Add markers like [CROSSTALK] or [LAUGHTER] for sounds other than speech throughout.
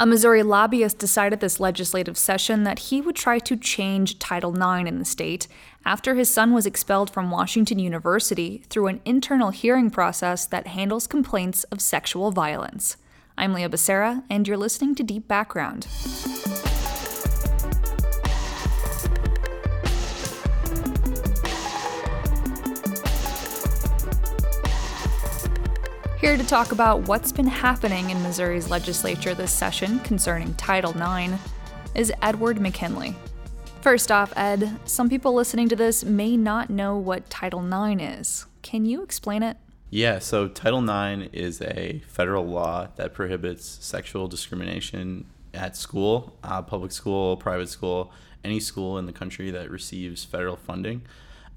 A Missouri lobbyist decided this legislative session that he would try to change Title IX in the state after his son was expelled from Washington University through an internal hearing process that handles complaints of sexual violence. I'm Leah Becerra, and you're listening to Deep Background. Here to talk about what's been happening in Missouri's legislature this session concerning Title IX is Edward McKinley. First off, Ed, some people listening to this may not know what Title IX is. Can you explain it? Yeah, so Title IX is a federal law that prohibits sexual discrimination at school, uh, public school, private school, any school in the country that receives federal funding.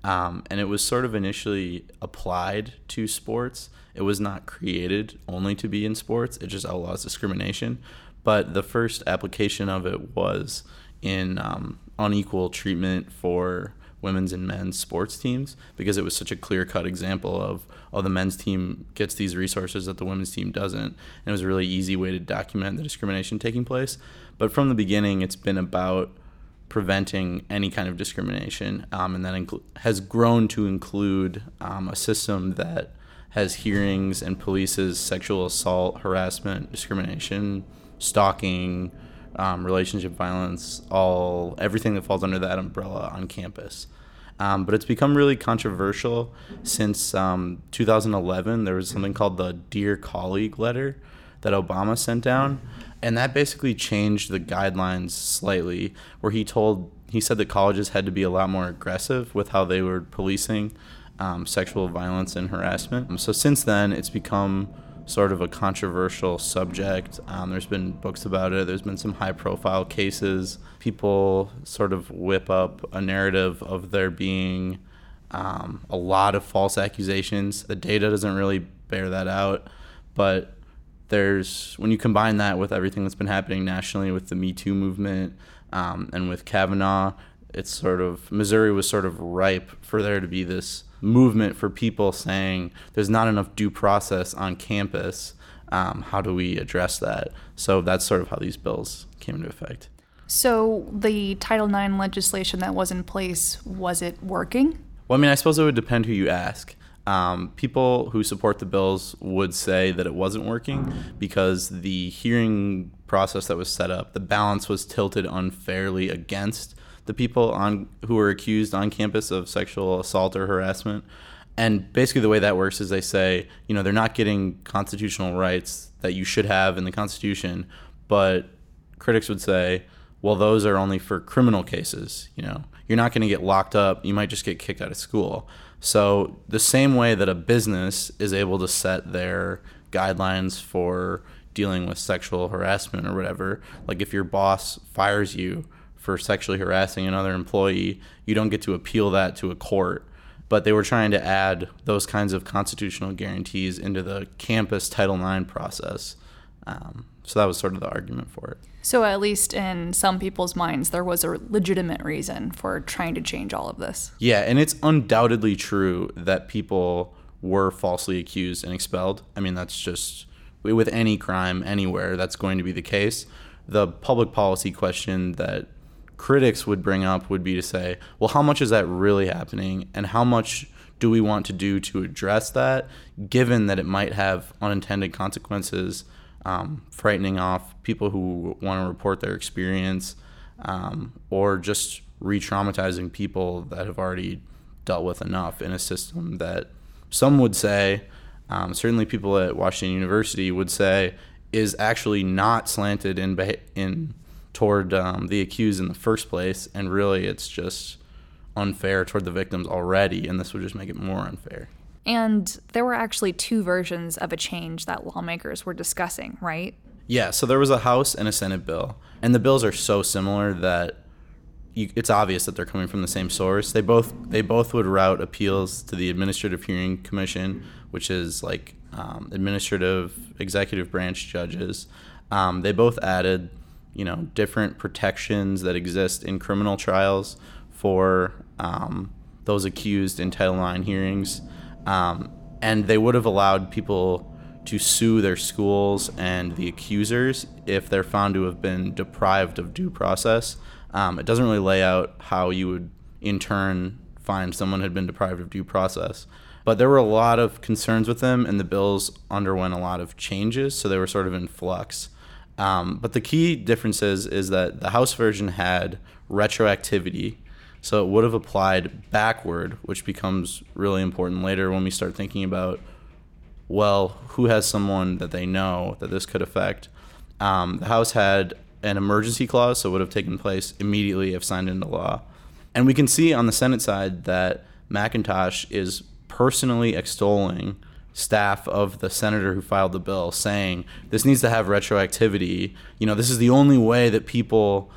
Um, and it was sort of initially applied to sports. It was not created only to be in sports, it just outlaws discrimination. But the first application of it was in um, unequal treatment for women's and men's sports teams because it was such a clear cut example of oh the men's team gets these resources that the women's team doesn't and it was a really easy way to document the discrimination taking place but from the beginning it's been about preventing any kind of discrimination, um, and that incl- has grown to include um, a system that has hearings and polices sexual assault, harassment, discrimination, stalking, um, relationship violence, all everything that falls under that umbrella on campus. Um, but it's become really controversial since um, 2011. There was something called the Dear Colleague letter that Obama sent down and that basically changed the guidelines slightly where he told he said that colleges had to be a lot more aggressive with how they were policing um, sexual violence and harassment. So since then it's become sort of a controversial subject. Um, there's been books about it. There's been some high profile cases. People sort of whip up a narrative of there being um, a lot of false accusations. The data doesn't really bear that out but there's when you combine that with everything that's been happening nationally with the Me Too movement um, and with Kavanaugh, it's sort of Missouri was sort of ripe for there to be this movement for people saying there's not enough due process on campus. Um, how do we address that? So that's sort of how these bills came into effect. So the Title IX legislation that was in place was it working? Well, I mean, I suppose it would depend who you ask. Um, people who support the bills would say that it wasn't working because the hearing process that was set up, the balance was tilted unfairly against the people on who were accused on campus of sexual assault or harassment. And basically, the way that works is they say, you know, they're not getting constitutional rights that you should have in the Constitution, but critics would say, well, those are only for criminal cases. You know, you're not going to get locked up. You might just get kicked out of school. So, the same way that a business is able to set their guidelines for dealing with sexual harassment or whatever, like if your boss fires you for sexually harassing another employee, you don't get to appeal that to a court. But they were trying to add those kinds of constitutional guarantees into the campus Title IX process. Um, so that was sort of the argument for it. So, at least in some people's minds, there was a legitimate reason for trying to change all of this. Yeah, and it's undoubtedly true that people were falsely accused and expelled. I mean, that's just with any crime anywhere, that's going to be the case. The public policy question that critics would bring up would be to say, well, how much is that really happening? And how much do we want to do to address that, given that it might have unintended consequences um, frightening off people who want to report their experience, um, or just re traumatizing people that have already dealt with enough in a system that some would say, um, certainly people at Washington University would say, is actually not slanted in, in toward um, the accused in the first place, and really it's just unfair toward the victims already, and this would just make it more unfair. And there were actually two versions of a change that lawmakers were discussing, right? Yeah, so there was a House and a Senate bill. And the bills are so similar that you, it's obvious that they're coming from the same source. They both they both would route appeals to the Administrative Hearing Commission, which is like um, administrative executive branch judges. Um, they both added, you know, different protections that exist in criminal trials for um, those accused in Title IX hearings. Um, and they would have allowed people to sue their schools and the accusers if they're found to have been deprived of due process. Um, it doesn't really lay out how you would, in turn, find someone had been deprived of due process. But there were a lot of concerns with them, and the bills underwent a lot of changes, so they were sort of in flux. Um, but the key difference is, is that the House version had retroactivity, so it would have applied backward, which becomes really important later when we start thinking about, well, who has someone that they know that this could affect. Um, the House had an emergency clause, so it would have taken place immediately if signed into law. And we can see on the Senate side that McIntosh is personally extolling staff of the senator who filed the bill, saying this needs to have retroactivity. You know, this is the only way that people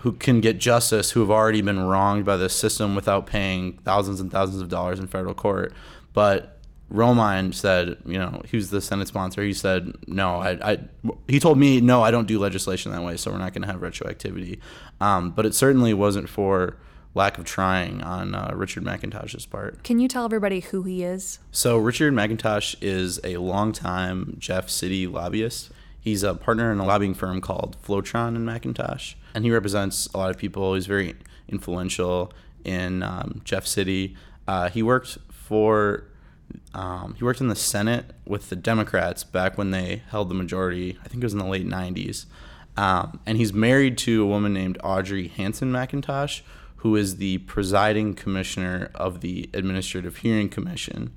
who can get justice who have already been wronged by this system without paying thousands and thousands of dollars in federal court. But Romine said, you know, he was the Senate sponsor. He said, no, I, I he told me, no, I don't do legislation that way, so we're not going to have retroactivity. Um, but it certainly wasn't for lack of trying on uh, Richard McIntosh's part. Can you tell everybody who he is? So, Richard McIntosh is a longtime Jeff City lobbyist. He's a partner in a lobbying firm called Flotron and McIntosh, and he represents a lot of people. He's very influential in um, Jeff City. Uh, he worked for um, he worked in the Senate with the Democrats back when they held the majority. I think it was in the late '90s. Um, and he's married to a woman named Audrey Hanson McIntosh, who is the presiding commissioner of the Administrative Hearing Commission.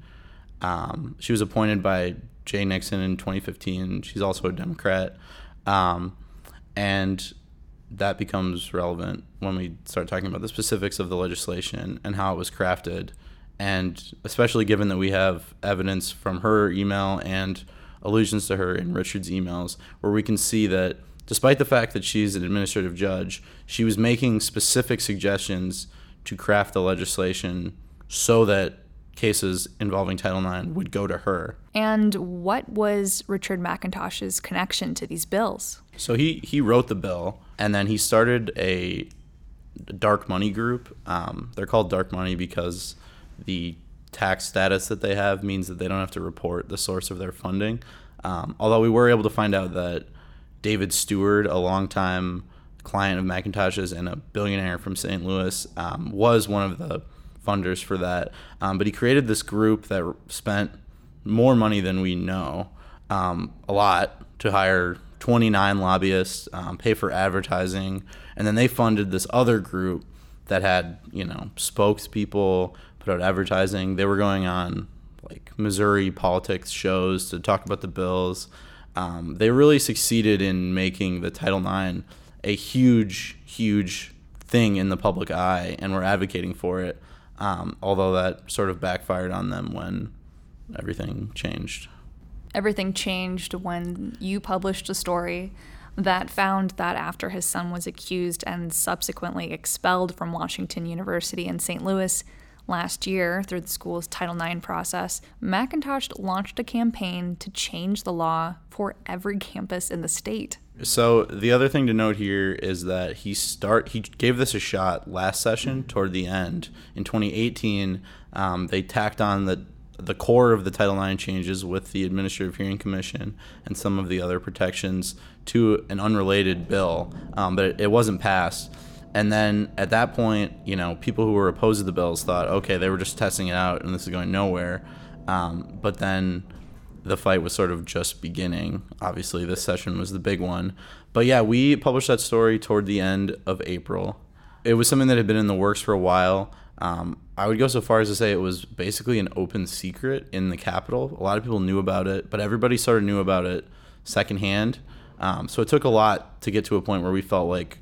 Um, she was appointed by Jay Nixon in 2015. She's also a Democrat. Um, and that becomes relevant when we start talking about the specifics of the legislation and how it was crafted. And especially given that we have evidence from her email and allusions to her in Richard's emails, where we can see that despite the fact that she's an administrative judge, she was making specific suggestions to craft the legislation so that cases involving Title IX would go to her. And what was Richard McIntosh's connection to these bills? So he, he wrote the bill, and then he started a dark money group. Um, they're called dark money because the tax status that they have means that they don't have to report the source of their funding. Um, although we were able to find out that David Stewart, a longtime client of McIntosh's and a billionaire from St. Louis, um, was one of the funders for that. Um, but he created this group that spent more money than we know, um, a lot, to hire 29 lobbyists, um, pay for advertising, and then they funded this other group that had, you know, spokespeople, put out advertising. They were going on like Missouri politics shows to talk about the bills. Um, they really succeeded in making the Title IX a huge, huge thing in the public eye, and were advocating for it. Um, although that sort of backfired on them when everything changed. Everything changed when you published a story that found that after his son was accused and subsequently expelled from Washington University in St. Louis, Last year, through the school's Title IX process, McIntosh launched a campaign to change the law for every campus in the state. So the other thing to note here is that he start he gave this a shot last session toward the end in 2018. Um, they tacked on the the core of the Title IX changes with the Administrative Hearing Commission and some of the other protections to an unrelated bill, um, but it, it wasn't passed. And then at that point, you know, people who were opposed to the bills thought, okay, they were just testing it out and this is going nowhere. Um, but then the fight was sort of just beginning. Obviously, this session was the big one. But yeah, we published that story toward the end of April. It was something that had been in the works for a while. Um, I would go so far as to say it was basically an open secret in the Capitol. A lot of people knew about it, but everybody sort of knew about it secondhand. Um, so it took a lot to get to a point where we felt like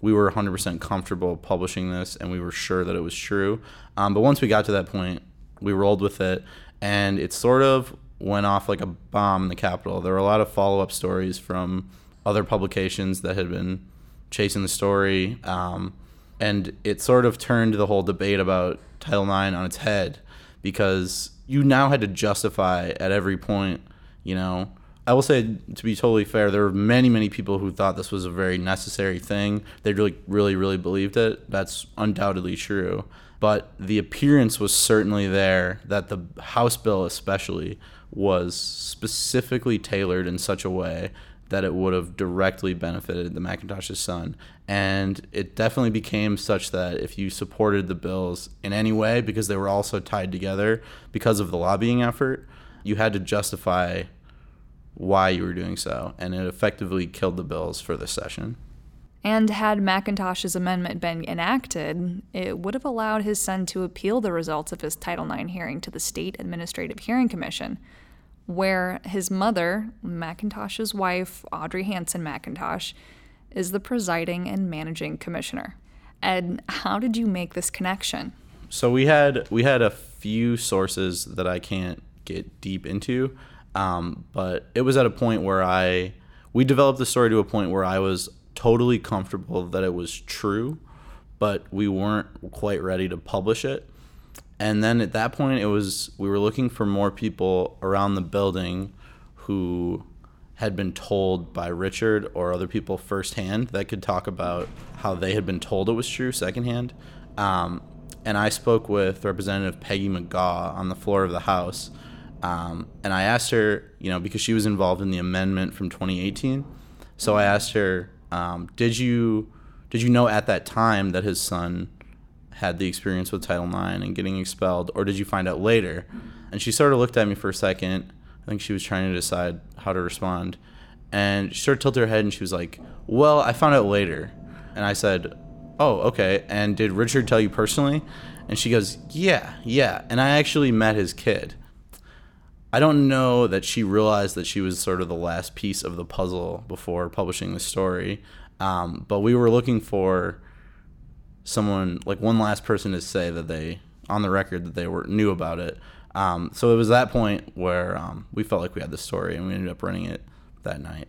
we were 100% comfortable publishing this and we were sure that it was true. Um, but once we got to that point, we rolled with it and it sort of went off like a bomb in the Capitol. There were a lot of follow up stories from other publications that had been chasing the story. Um, and it sort of turned the whole debate about Title IX on its head because you now had to justify at every point, you know, I will say, to be totally fair, there were many, many people who thought this was a very necessary thing. They really, really, really believed it. That's undoubtedly true. But the appearance was certainly there that the House bill, especially, was specifically tailored in such a way that it would have directly benefited the McIntosh's son. And it definitely became such that if you supported the bills in any way, because they were also tied together because of the lobbying effort, you had to justify why you were doing so. And it effectively killed the bills for this session. And had McIntosh's amendment been enacted, it would have allowed his son to appeal the results of his Title IX hearing to the State Administrative Hearing Commission, where his mother, McIntosh's wife, Audrey Hanson McIntosh, is the presiding and managing commissioner. Ed, how did you make this connection? So we had we had a few sources that I can't get deep into, um, but it was at a point where I we developed the story to a point where I was totally comfortable that it was true, but we weren't quite ready to publish it. And then at that point, it was we were looking for more people around the building who had been told by Richard or other people firsthand that could talk about how they had been told it was true secondhand. Um, and I spoke with Representative Peggy McGaugh on the floor of the House. Um, and I asked her, you know, because she was involved in the amendment from 2018. So I asked her, um, did you did you know at that time that his son had the experience with Title IX and getting expelled, or did you find out later? And she sort of looked at me for a second. I think she was trying to decide how to respond. And she sort of tilted her head and she was like, Well, I found out later. And I said, Oh, okay. And did Richard tell you personally? And she goes, Yeah, yeah. And I actually met his kid. I don't know that she realized that she was sort of the last piece of the puzzle before publishing the story. Um, but we were looking for someone, like one last person to say that they, on the record, that they were knew about it. Um, so it was that point where um, we felt like we had the story and we ended up running it that night.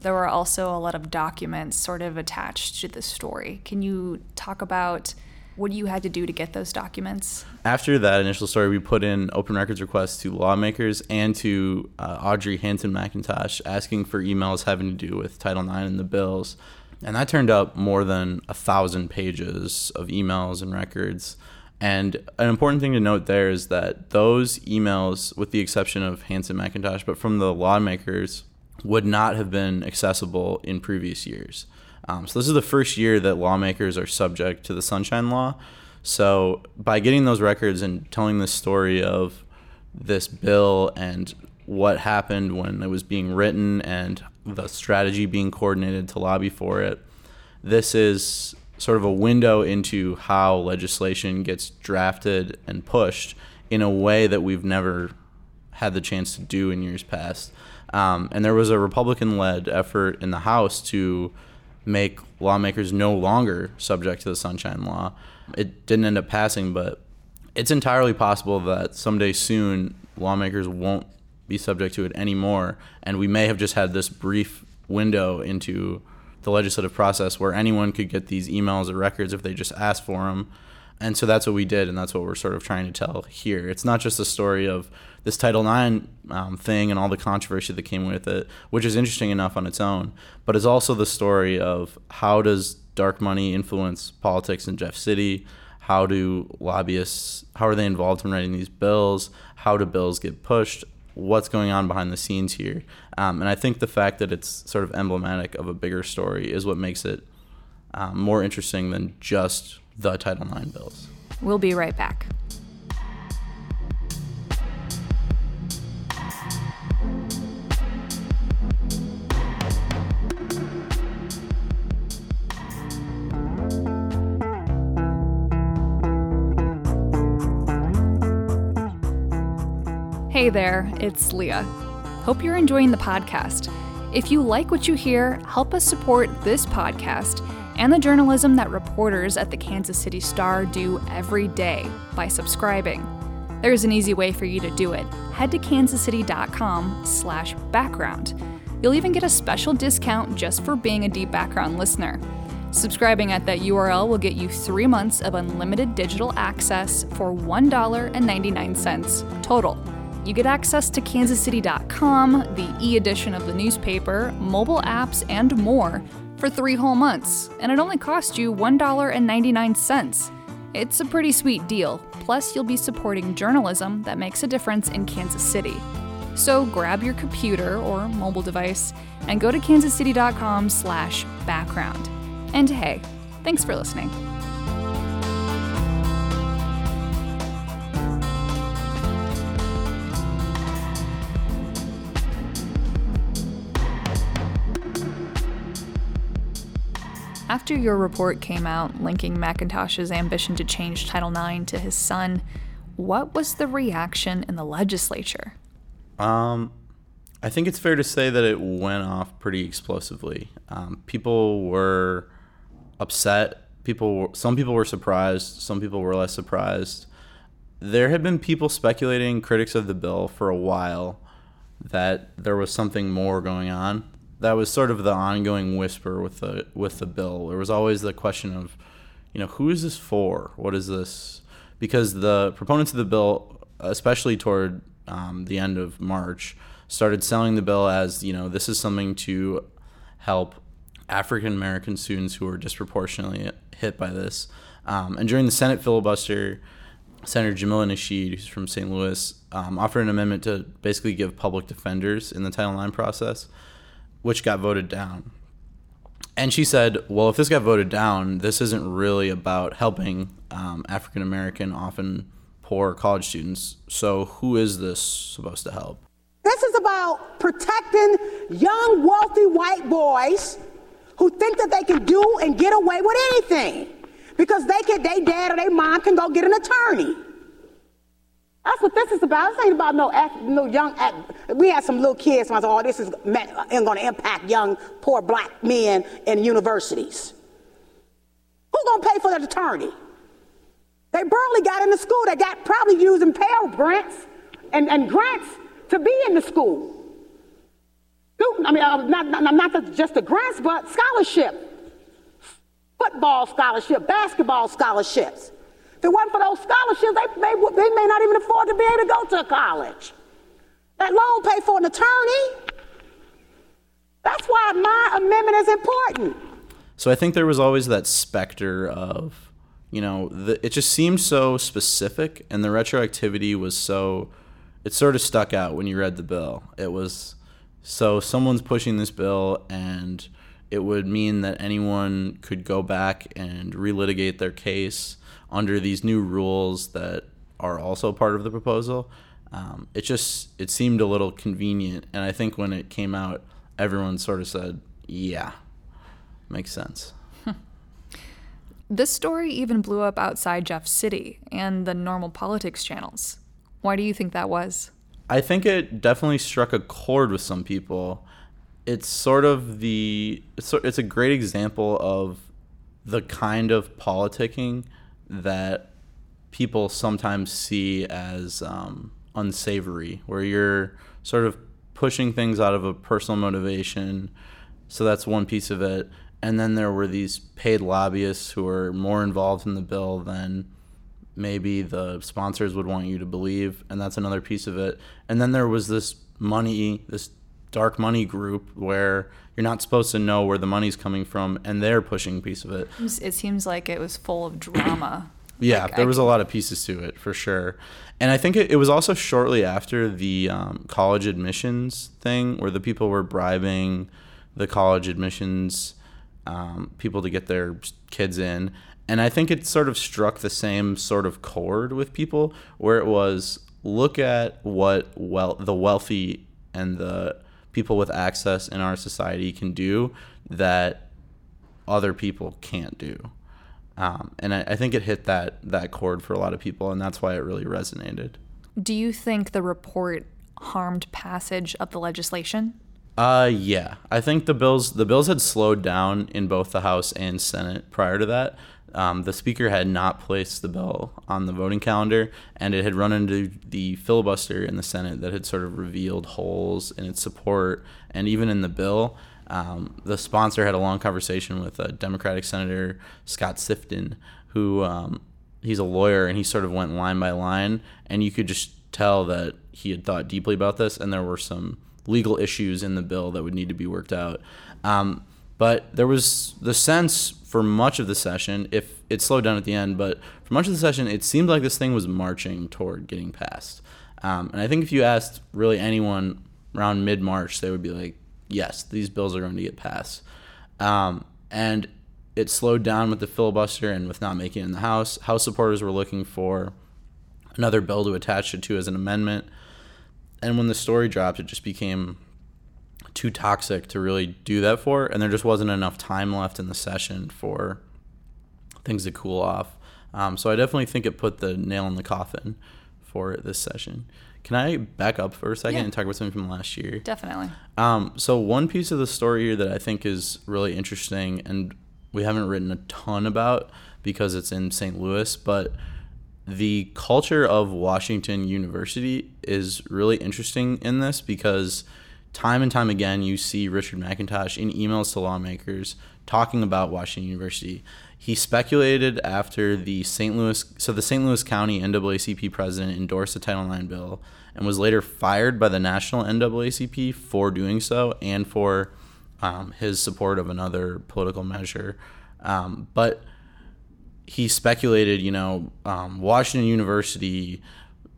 There were also a lot of documents sort of attached to the story. Can you talk about what you had to do to get those documents? After that initial story, we put in open records requests to lawmakers and to uh, Audrey Hanson McIntosh asking for emails having to do with Title IX and the bills. And that turned up more than a thousand pages of emails and records. And an important thing to note there is that those emails, with the exception of Hanson McIntosh, but from the lawmakers, would not have been accessible in previous years. Um, so this is the first year that lawmakers are subject to the Sunshine Law. So by getting those records and telling the story of this bill and what happened when it was being written and the strategy being coordinated to lobby for it, this is sort of a window into how legislation gets drafted and pushed in a way that we've never had the chance to do in years past. Um, and there was a Republican led effort in the House to make lawmakers no longer subject to the Sunshine Law. It didn't end up passing, but it's entirely possible that someday soon lawmakers won't be subject to it anymore, and we may have just had this brief window into the legislative process where anyone could get these emails or records if they just asked for them. And so that's what we did, and that's what we're sort of trying to tell here. It's not just a story of this Title IX um, thing and all the controversy that came with it, which is interesting enough on its own, but it's also the story of how does dark money influence politics in Jeff City? How do lobbyists, how are they involved in writing these bills? How do bills get pushed? What's going on behind the scenes here? Um, and I think the fact that it's sort of emblematic of a bigger story is what makes it um, more interesting than just the Title IX bills. We'll be right back. Hey there, it's Leah. Hope you're enjoying the podcast. If you like what you hear, help us support this podcast and the journalism that reporters at the Kansas City Star do every day by subscribing. There's an easy way for you to do it. Head to kansascity.com/background. You'll even get a special discount just for being a deep background listener. Subscribing at that URL will get you three months of unlimited digital access for $1.99 total. You get access to kansascity.com, the e edition of the newspaper, mobile apps, and more for three whole months, and it only costs you $1.99. It's a pretty sweet deal. Plus, you'll be supporting journalism that makes a difference in Kansas City. So grab your computer or mobile device and go to kansascity.com slash background. And hey, thanks for listening. After your report came out linking McIntosh's ambition to change Title IX to his son, what was the reaction in the legislature? Um, I think it's fair to say that it went off pretty explosively. Um, people were upset. People, some people were surprised. Some people were less surprised. There had been people speculating, critics of the bill, for a while, that there was something more going on that was sort of the ongoing whisper with the with the bill. There was always the question of, you know, who is this for? What is this? Because the proponents of the bill, especially toward um, the end of March, started selling the bill as you know this is something to help African American students who are disproportionately hit by this. Um, and during the Senate filibuster, Senator Jamila Nasheed, who's from St. Louis, um, offered an amendment to basically give public defenders in the Title IX process which got voted down. And she said, well, if this got voted down, this isn't really about helping um, African American, often poor college students. So who is this supposed to help? This is about protecting young, wealthy white boys who think that they can do and get away with anything because they can, they dad or their mom can go get an attorney. That's what this is about. This ain't about no, no young. We had some little kids. And I said, "Oh, this is going to impact young, poor black men in universities." Who's going to pay for that attorney? They barely got into school. They got probably using Pell grants and, and grants to be in the school. I mean, uh, not, not, not just the grants, but scholarship, football scholarship, basketball scholarships. If it wasn't for those scholarships, they may, they may not even afford to be able to go to college. That loan paid for an attorney. That's why my amendment is important. So I think there was always that specter of, you know, the, it just seemed so specific, and the retroactivity was so, it sort of stuck out when you read the bill. It was, so someone's pushing this bill, and it would mean that anyone could go back and relitigate their case under these new rules that are also part of the proposal. Um, it just it seemed a little convenient, and I think when it came out, everyone sort of said, "Yeah, makes sense." [LAUGHS] This story even blew up outside Jeff City and the normal politics channels. Why do you think that was? I think it definitely struck a chord with some people. It's sort of the it's, it's a great example of the kind of politicking that people sometimes see as um, unsavory, where you're sort of pushing things out of a personal motivation. So that's one piece of it. And then there were these paid lobbyists who were more involved in the bill than maybe the sponsors would want you to believe. And that's another piece of it. And then there was this money, this dark money group where you're not supposed to know where the money's coming from, and they're pushing a piece of it. It seems like it was full of drama. [CLEARS THROAT] yeah, like, there was a lot of pieces to it for sure. And I think it, it was also shortly after the um, college admissions thing where the people were bribing the college admissions um, people to get their kids in. And I think it sort of struck the same sort of chord with people where it was look at what well the wealthy and the people with access in our society can do that other people can't do. Um, and I, I, think it hit that that chord for a lot of people, and that's why it really resonated. Do you think the report harmed passage of the legislation? Uh, yeah. I think the bills the bills had slowed down in both the House and Senate prior to that. Um, the speaker had not placed the bill on the voting calendar, and it had run into the filibuster in the Senate that had sort of revealed holes in its support. And even in the bill, um, the sponsor had a long conversation with a Democratic Senator, Scott Sifton, who um, he's a lawyer, and he sort of went line by line, and you could just tell that he had thought deeply about this, and there were some legal issues in the bill that would need to be worked out. Um, but there was the sense for much of the session, if it slowed down at the end, but for much of the session, it seemed like this thing was marching toward getting passed. Um, and I think if you asked really anyone around mid March, they would be like, yes, these bills are going to get passed. Um, and it slowed down with the filibuster and with not making it in the House. House supporters were looking for another bill to attach it to as an amendment. And when the story dropped, it just became too toxic to really do that for. And there just wasn't enough time left in the session for things to cool off. Um, so I definitely think it put the nail in the coffin for this session. Can I back up for a second Yeah. and talk about something from last year? Definitely. Um, so one piece of the story here that I think is really interesting, and we haven't written a ton about because it's in St. Louis, but the culture of Washington University is really interesting in this because time and time again you see Richard McIntosh in emails to lawmakers talking about Washington University. He speculated after the St. Louis, so the St. Louis County NAACP president endorsed the Title IX bill and was later fired by the national NAACP for doing so and for um, his support of another political measure. Um, but he speculated, you know, um, Washington University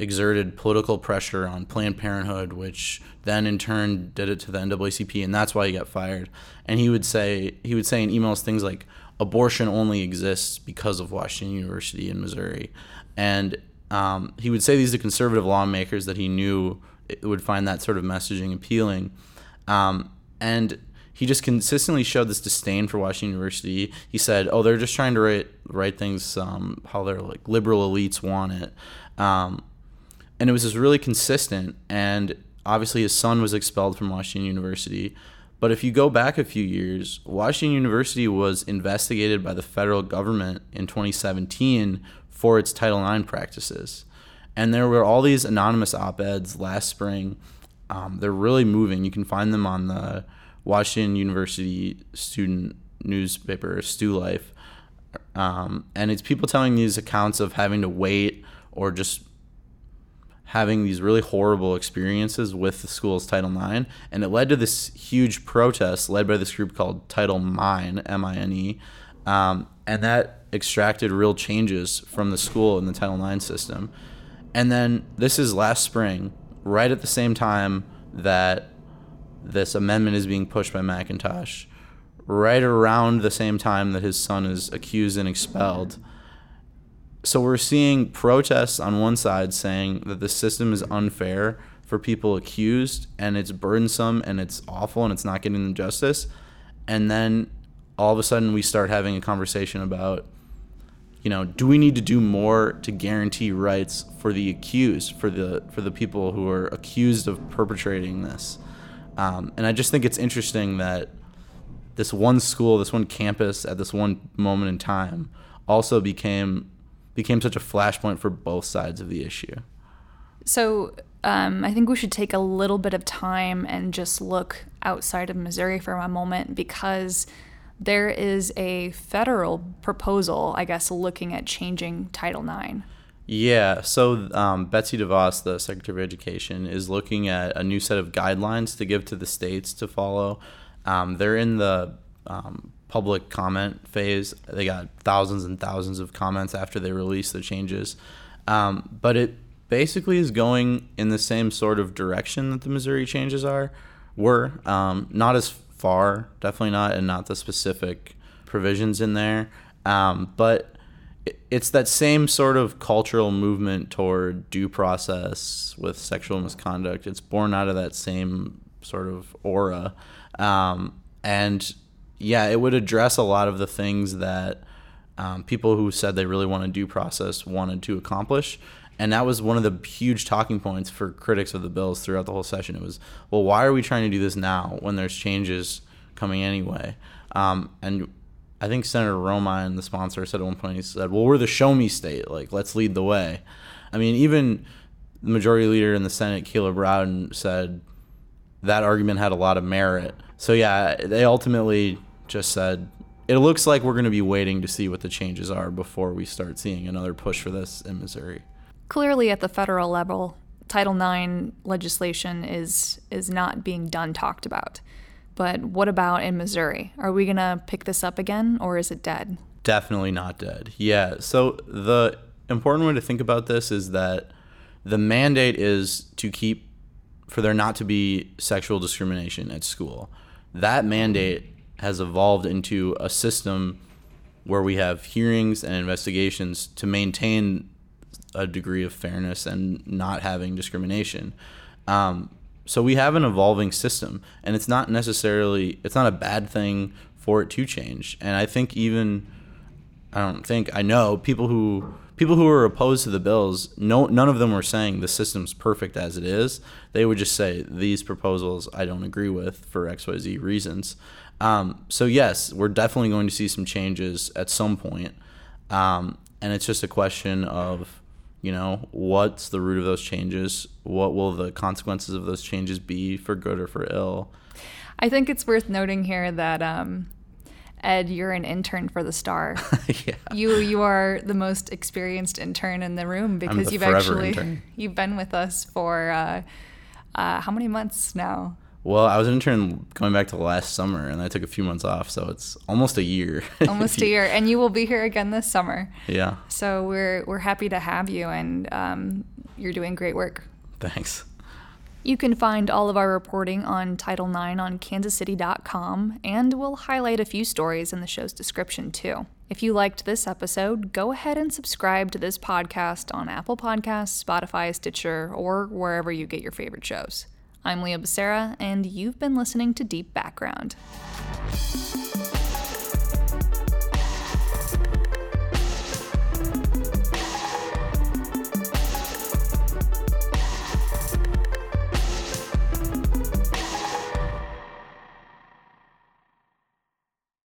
exerted political pressure on Planned Parenthood, which then in turn did it to the NAACP, and that's why he got fired. And he would say he would say in emails things like abortion only exists because of Washington University in Missouri, and um, he would say these to conservative lawmakers that he knew would find that sort of messaging appealing, um, and he just consistently showed this disdain for Washington University. He said, "Oh, they're just trying to write write things um, how they're like liberal elites want it," um, and it was just really consistent. And obviously, his son was expelled from Washington University. But if you go back a few years, Washington University was investigated by the federal government in 2017 for its Title IX practices. And there were all these anonymous op eds last spring. Um, they're really moving. You can find them on the Washington University student newspaper, Stu Life. Um, and it's people telling these accounts of having to wait or just having these really horrible experiences with the school's Title IX. And it led to this huge protest led by this group called Title Mine, M I N E. Um, and that extracted real changes from the school and the Title IX system. And then this is last spring, right at the same time that this amendment is being pushed by McIntosh, right around the same time that his son is accused and expelled. So we're seeing protests on one side saying that the system is unfair for people accused and it's burdensome and it's awful and it's not getting them justice. And then all of a sudden we start having a conversation about you know, do we need to do more to guarantee rights for the accused, for the for the people who are accused of perpetrating this? Um, and I just think it's interesting that this one school, this one campus, at this one moment in time, also became became such a flashpoint for both sides of the issue. So um, I think we should take a little bit of time and just look outside of Missouri for a moment because there is a federal proposal, I guess, looking at changing Title IX. Yeah, so um, Betsy DeVos, the Secretary of Education, is looking at a new set of guidelines to give to the states to follow. Um, they're in the um, public comment phase. They got thousands and thousands of comments after they released the changes. Um, but it basically is going in the same sort of direction that the Missouri changes are were. Um, not as far, definitely not, and not the specific provisions in there. Um, but it's that same sort of cultural movement toward due process with sexual misconduct. It's born out of that same sort of aura. Um, and yeah, it would address a lot of the things that um, people who said they really want a due process wanted to accomplish. And that was one of the huge talking points for critics of the bills throughout the whole session. It was, well, why are we trying to do this now when there's changes coming anyway? Um, and I think Senator Romine, the sponsor, said at one point, he said, well, we're the show me state. Like, let's lead the way. I mean, even the majority leader in the Senate, Caleb Rowden, said that argument had a lot of merit. So, yeah, they ultimately just said, it looks like we're going to be waiting to see what the changes are before we start seeing another push for this in Missouri. Clearly, at the federal level, Title IX legislation is is not being done talked about. But what about in Missouri? Are we gonna pick this up again, or is it dead? Definitely not dead. Yeah. So the important way to think about this is that the mandate is to keep for there not to be sexual discrimination at school. That mandate has evolved into a system where we have hearings and investigations to maintain a degree of fairness and not having discrimination. Um, so we have an evolving system, and it's not necessarily it's not a bad thing for it to change. And I think even I don't think I know people who people who are opposed to the bills. No, none of them were saying the system's perfect as it is. They would just say these proposals I don't agree with for X Y Z reasons. Um, so yes, we're definitely going to see some changes at some point. Um, and it's just a question of you know what's the root of those changes what will the consequences of those changes be for good or for ill I think it's worth noting here that um, Ed, you're an intern for the Star. [LAUGHS] yeah. You you are the most experienced intern in the room because the you've actually intern. [LAUGHS] you've been with us for uh, uh, how many months now? Well i was an intern going back to last summer and i took a few months off so it's almost a year [LAUGHS] Almost a year, and you will be here again this summer. yeah So we're we're happy to have you, and um, you're doing great work. thanks You can find all of our reporting on Title IX on kansascity.com, and we'll highlight a few stories in the show's description too. If you liked this episode, go ahead and subscribe to this podcast on Apple Podcasts, Spotify, Stitcher, or wherever you get your favorite shows. I'm Leah Becerra, and you've been listening to Deep Background.